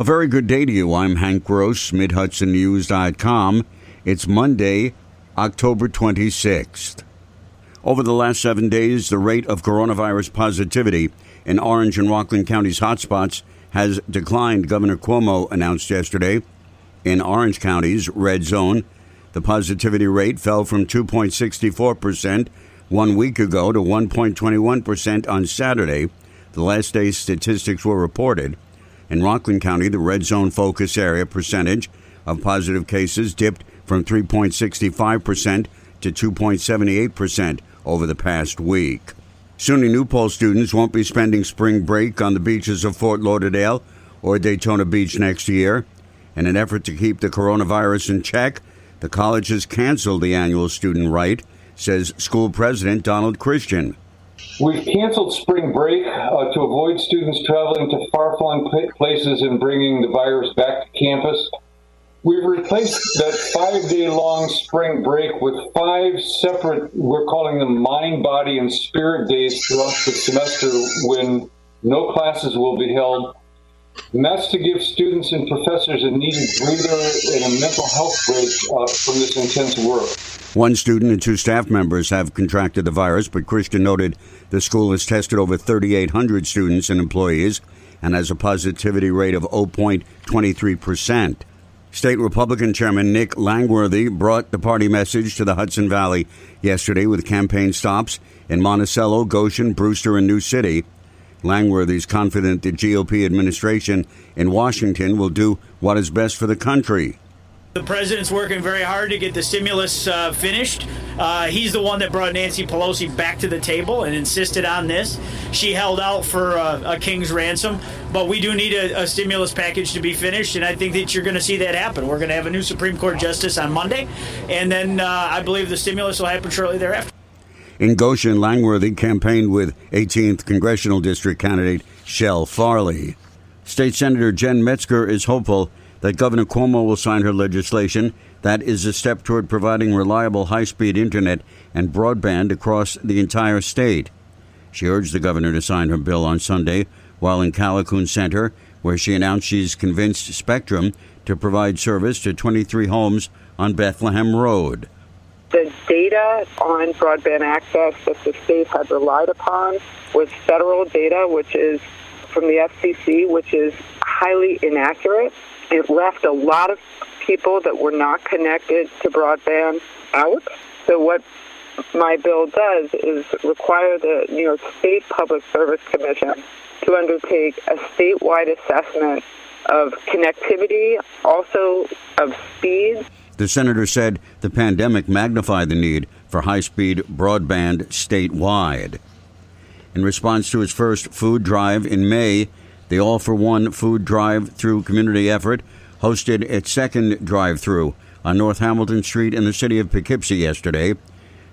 A very good day to you. I'm Hank Gross, MidHudsonNews.com. It's Monday, October 26th. Over the last seven days, the rate of coronavirus positivity in Orange and Rockland counties' hotspots has declined, Governor Cuomo announced yesterday. In Orange County's red zone, the positivity rate fell from 2.64% one week ago to 1.21% on Saturday, the last day statistics were reported. In Rockland County, the red zone focus area percentage of positive cases dipped from 3.65% to 2.78% over the past week. SUNY New Paltz students won't be spending spring break on the beaches of Fort Lauderdale or Daytona Beach next year. In an effort to keep the coronavirus in check, the college has canceled the annual student rite, says school president Donald Christian. We've canceled spring break uh, to avoid students traveling to far-flung places and bringing the virus back to campus. We've replaced that five-day-long spring break with five separate, we're calling them mind, body, and spirit days throughout the semester when no classes will be held. And that's to give students and professors a needed breather and a mental health break uh, from this intense work. One student and two staff members have contracted the virus, but Christian noted the school has tested over 3,800 students and employees and has a positivity rate of 0.23%. State Republican Chairman Nick Langworthy brought the party message to the Hudson Valley yesterday with campaign stops in Monticello, Goshen, Brewster, and New City. Langworthy is confident the GOP administration in Washington will do what is best for the country. The president's working very hard to get the stimulus uh, finished. Uh, he's the one that brought Nancy Pelosi back to the table and insisted on this. She held out for uh, a king's ransom, but we do need a, a, stimulus package to be finished, and I think that you're going to see that happen. We're going to have a new Supreme Court justice on Monday, and then uh, I believe the stimulus will happen shortly thereafter. In Goshen, Langworthy campaigned with 18th congressional district candidate Chele Farley. State Senator Jen Metzger is hopeful that Governor Cuomo will sign her legislation that is a step toward providing reliable high speed internet and broadband across the entire state. She urged the governor to sign her bill on Sunday while in Callicoon Center, where she announced she's convinced Spectrum to provide service to 23 homes on Bethlehem Road. The data on broadband access that the state had relied upon was federal data, which is from the FCC, which is highly inaccurate. It left a lot of people that were not connected to broadband out. So what my bill does is require the New York State Public Service Commission to undertake a statewide assessment of connectivity, also of speed. The senator said the pandemic magnified the need for high speed broadband statewide. In response to its first food drive in May, the All for One food drive through community effort hosted its second drive through on North Hamilton Street in the city of Poughkeepsie yesterday.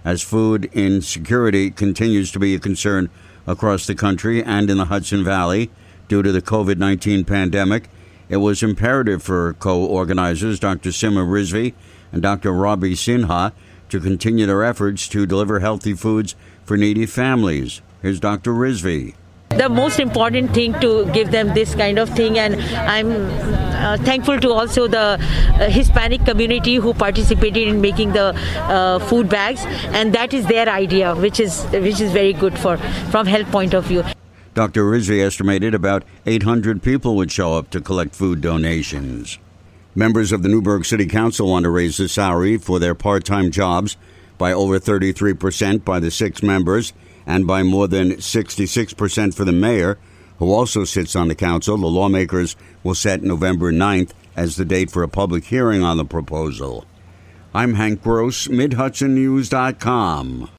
As food insecurity continues to be a concern across the country and in the Hudson Valley due to the COVID 19 pandemic, it was imperative for co organizers Dr. Sima Rizvi and Dr. Robbie Sinha to continue their efforts to deliver healthy foods for needy families. Here's Dr. Rizvi the most important thing to give them this kind of thing and i'm uh, thankful to also the uh, hispanic community who participated in making the uh, food bags and that is their idea which is which is very good for from health point of view dr rizvi estimated about 800 people would show up to collect food donations members of the newburgh city council want to raise the salary for their part-time jobs by over 33% by the six members and by more than 66% for the mayor, who also sits on the council. The lawmakers will set November 9th as the date for a public hearing on the proposal. I'm Hank Gross, MidHudsonNews.com.